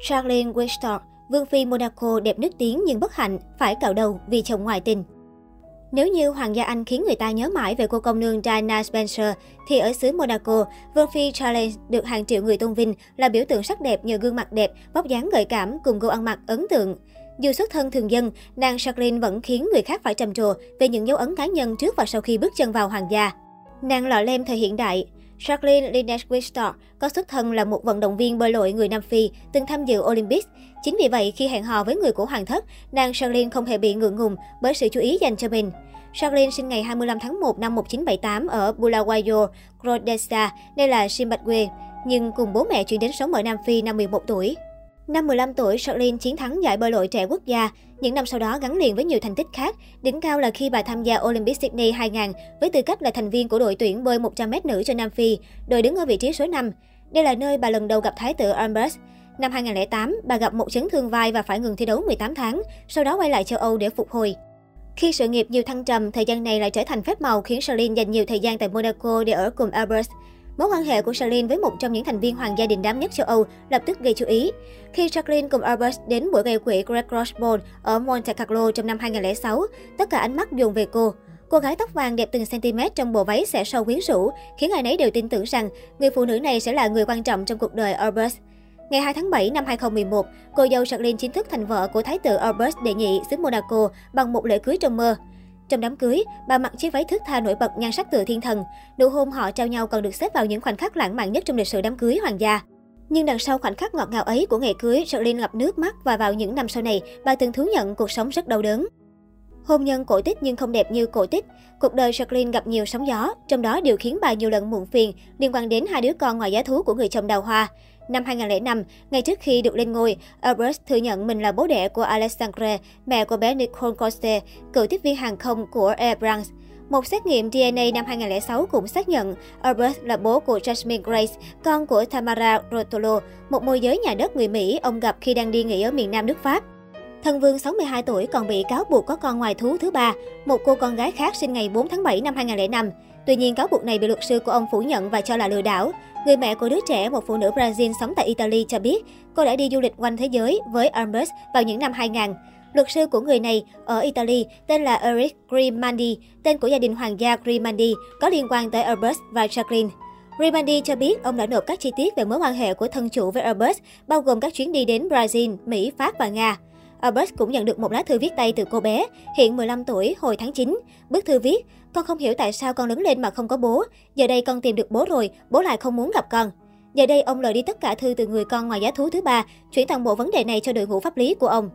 Charlene Westock, Vương phi Monaco đẹp nước tiếng nhưng bất hạnh, phải cạo đầu vì chồng ngoại tình. Nếu như Hoàng gia Anh khiến người ta nhớ mãi về cô công nương Diana Spencer, thì ở xứ Monaco, Vương phi Charlene được hàng triệu người tôn vinh là biểu tượng sắc đẹp nhờ gương mặt đẹp, vóc dáng gợi cảm cùng gu ăn mặc ấn tượng. Dù xuất thân thường dân, nàng Charlene vẫn khiến người khác phải trầm trồ về những dấu ấn cá nhân trước và sau khi bước chân vào hoàng gia. Nàng lọ lem thời hiện đại, Jacqueline Lineage Winston có xuất thân là một vận động viên bơi lội người Nam Phi, từng tham dự Olympics. Chính vì vậy, khi hẹn hò với người của hoàng thất, nàng Jacqueline không hề bị ngượng ngùng bởi sự chú ý dành cho mình. Jacqueline sinh ngày 25 tháng 1 năm 1978 ở Bulawayo, Rhodesia, (nay là Zimbabwe, nhưng cùng bố mẹ chuyển đến sống ở Nam Phi năm 11 tuổi. Năm 15 tuổi, Charlene chiến thắng giải bơi lội trẻ quốc gia. Những năm sau đó gắn liền với nhiều thành tích khác. Đỉnh cao là khi bà tham gia Olympic Sydney 2000 với tư cách là thành viên của đội tuyển bơi 100m nữ cho Nam Phi, đội đứng ở vị trí số 5. Đây là nơi bà lần đầu gặp Thái tử Albert. Năm 2008, bà gặp một chấn thương vai và phải ngừng thi đấu 18 tháng, sau đó quay lại châu Âu để phục hồi. Khi sự nghiệp nhiều thăng trầm, thời gian này lại trở thành phép màu khiến Charlene dành nhiều thời gian tại Monaco để ở cùng Albert. Mối quan hệ của Charlene với một trong những thành viên hoàng gia đình đám nhất châu Âu lập tức gây chú ý. Khi Charlene cùng Albert đến buổi gây quỹ Greg Ball ở Monte Carlo trong năm 2006, tất cả ánh mắt dồn về cô. Cô gái tóc vàng đẹp từng cm trong bộ váy sẽ sâu quyến rũ, khiến ai nấy đều tin tưởng rằng người phụ nữ này sẽ là người quan trọng trong cuộc đời Albert. Ngày 2 tháng 7 năm 2011, cô dâu Charlene chính thức thành vợ của Thái tử Albert đệ nhị xứ Monaco bằng một lễ cưới trong mơ. Trong đám cưới, bà mặc chiếc váy thước tha nổi bật nhan sắc tựa thiên thần. Nụ hôn họ trao nhau còn được xếp vào những khoảnh khắc lãng mạn nhất trong lịch sử đám cưới hoàng gia. Nhưng đằng sau khoảnh khắc ngọt ngào ấy của ngày cưới, Charlene ngập nước mắt và vào những năm sau này, bà từng thú nhận cuộc sống rất đau đớn. Hôn nhân cổ tích nhưng không đẹp như cổ tích. Cuộc đời Jacqueline gặp nhiều sóng gió, trong đó điều khiến bà nhiều lần muộn phiền liên quan đến hai đứa con ngoài giá thú của người chồng đào hoa. Năm 2005, ngay trước khi được lên ngôi, Albert thừa nhận mình là bố đẻ của Alexandre, mẹ của bé Nicole Coste, cựu tiếp viên hàng không của Air France. Một xét nghiệm DNA năm 2006 cũng xác nhận Albert là bố của Jasmine Grace, con của Tamara Rotolo, một môi giới nhà đất người Mỹ ông gặp khi đang đi nghỉ ở miền Nam nước Pháp. Thân vương 62 tuổi còn bị cáo buộc có con ngoài thú thứ ba, một cô con gái khác sinh ngày 4 tháng 7 năm 2005. Tuy nhiên, cáo buộc này bị luật sư của ông phủ nhận và cho là lừa đảo. Người mẹ của đứa trẻ, một phụ nữ Brazil sống tại Italy cho biết, cô đã đi du lịch quanh thế giới với Hermes vào những năm 2000. Luật sư của người này ở Italy tên là Eric Grimandi, tên của gia đình hoàng gia Grimandi, có liên quan tới Airbus và Jacqueline. Grimandi cho biết ông đã nộp các chi tiết về mối quan hệ của thân chủ với Airbus, bao gồm các chuyến đi đến Brazil, Mỹ, Pháp và Nga. Albert cũng nhận được một lá thư viết tay từ cô bé, hiện 15 tuổi, hồi tháng 9. Bức thư viết, con không hiểu tại sao con lớn lên mà không có bố. Giờ đây con tìm được bố rồi, bố lại không muốn gặp con. Giờ đây ông lời đi tất cả thư từ người con ngoài giá thú thứ ba, chuyển toàn bộ vấn đề này cho đội ngũ pháp lý của ông.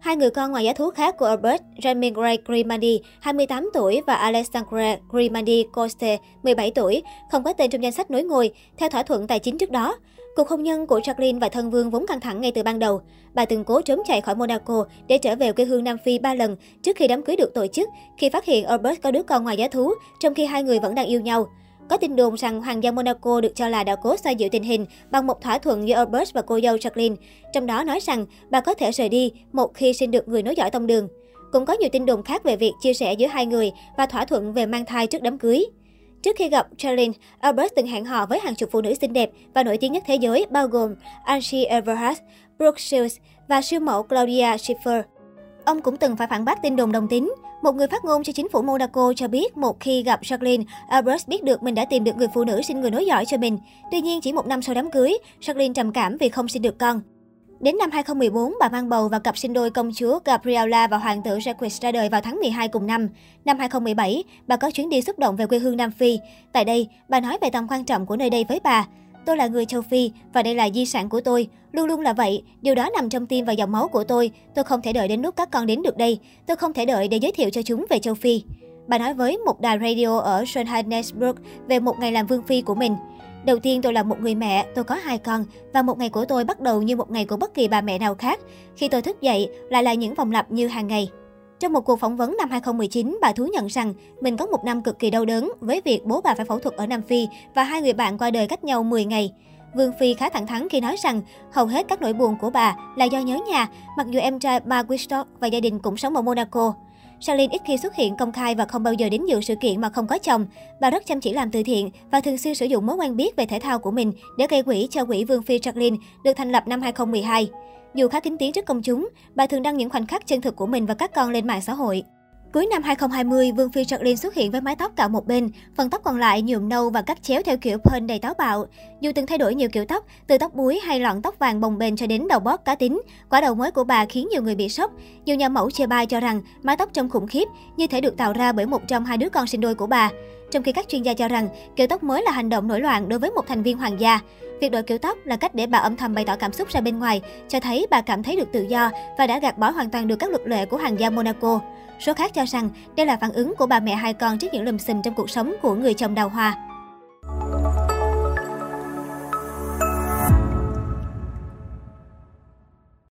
Hai người con ngoài giá thú khác của Albert, Jamie Gray Grimandi, 28 tuổi và Alexandre Grimandi Coste, 17 tuổi, không có tên trong danh sách nối ngôi, theo thỏa thuận tài chính trước đó. Cuộc hôn nhân của Jacqueline và thân vương vốn căng thẳng ngay từ ban đầu. Bà từng cố trốn chạy khỏi Monaco để trở về quê hương Nam Phi ba lần trước khi đám cưới được tổ chức, khi phát hiện Albert có đứa con ngoài giá thú, trong khi hai người vẫn đang yêu nhau. Có tin đồn rằng Hoàng gia Monaco được cho là đã cố xoa dịu tình hình bằng một thỏa thuận giữa Albert và cô dâu Jacqueline, trong đó nói rằng bà có thể rời đi một khi sinh được người nối dõi tông đường. Cũng có nhiều tin đồn khác về việc chia sẻ giữa hai người và thỏa thuận về mang thai trước đám cưới. Trước khi gặp Charlene, Albert từng hẹn hò với hàng chục phụ nữ xinh đẹp và nổi tiếng nhất thế giới bao gồm Angie Everhart, Brooke Shields và siêu mẫu Claudia Schiffer. Ông cũng từng phải phản bác tin đồn đồng tính. Một người phát ngôn cho chính phủ Monaco cho biết một khi gặp Jacqueline, Albert biết được mình đã tìm được người phụ nữ sinh người nối dõi cho mình. Tuy nhiên, chỉ một năm sau đám cưới, Jacqueline trầm cảm vì không sinh được con. Đến năm 2014, bà mang bầu và cặp sinh đôi công chúa Gabriella và hoàng tử Jacques ra đời vào tháng 12 cùng năm. Năm 2017, bà có chuyến đi xúc động về quê hương Nam Phi. Tại đây, bà nói về tầm quan trọng của nơi đây với bà. Tôi là người châu Phi và đây là di sản của tôi. Luôn luôn là vậy, điều đó nằm trong tim và dòng máu của tôi. Tôi không thể đợi đến lúc các con đến được đây. Tôi không thể đợi để giới thiệu cho chúng về châu Phi. Bà nói với một đài radio ở Johannesburg về một ngày làm vương phi của mình. Đầu tiên tôi là một người mẹ, tôi có hai con và một ngày của tôi bắt đầu như một ngày của bất kỳ bà mẹ nào khác. Khi tôi thức dậy, lại là những vòng lặp như hàng ngày. Trong một cuộc phỏng vấn năm 2019, bà thú nhận rằng mình có một năm cực kỳ đau đớn với việc bố bà phải phẫu thuật ở Nam Phi và hai người bạn qua đời cách nhau 10 ngày. Vương Phi khá thẳng thắn khi nói rằng hầu hết các nỗi buồn của bà là do nhớ nhà, mặc dù em trai bà Wistock và gia đình cũng sống ở Monaco. Charlene ít khi xuất hiện công khai và không bao giờ đến dự sự kiện mà không có chồng. Bà rất chăm chỉ làm từ thiện và thường xuyên sử dụng mối quen biết về thể thao của mình để gây quỹ cho quỹ Vương Phi Charlene được thành lập năm 2012. Dù khá kín tiếng trước công chúng, bà thường đăng những khoảnh khắc chân thực của mình và các con lên mạng xã hội. Cuối năm 2020, Vương Phi Jacqueline xuất hiện với mái tóc cạo một bên, phần tóc còn lại nhuộm nâu và cắt chéo theo kiểu pun đầy táo bạo. Dù từng thay đổi nhiều kiểu tóc, từ tóc búi hay lọn tóc vàng bồng bềnh cho đến đầu bóp cá tính, quả đầu mới của bà khiến nhiều người bị sốc. Nhiều nhà mẫu chê bai cho rằng mái tóc trông khủng khiếp, như thể được tạo ra bởi một trong hai đứa con sinh đôi của bà. Trong khi các chuyên gia cho rằng kiểu tóc mới là hành động nổi loạn đối với một thành viên hoàng gia. Việc đổi kiểu tóc là cách để bà âm thầm bày tỏ cảm xúc ra bên ngoài, cho thấy bà cảm thấy được tự do và đã gạt bỏ hoàn toàn được các luật lệ của hoàng gia Monaco. Số khác cho rằng đây là phản ứng của bà mẹ hai con trước những lùm xùm trong cuộc sống của người chồng đào hoa.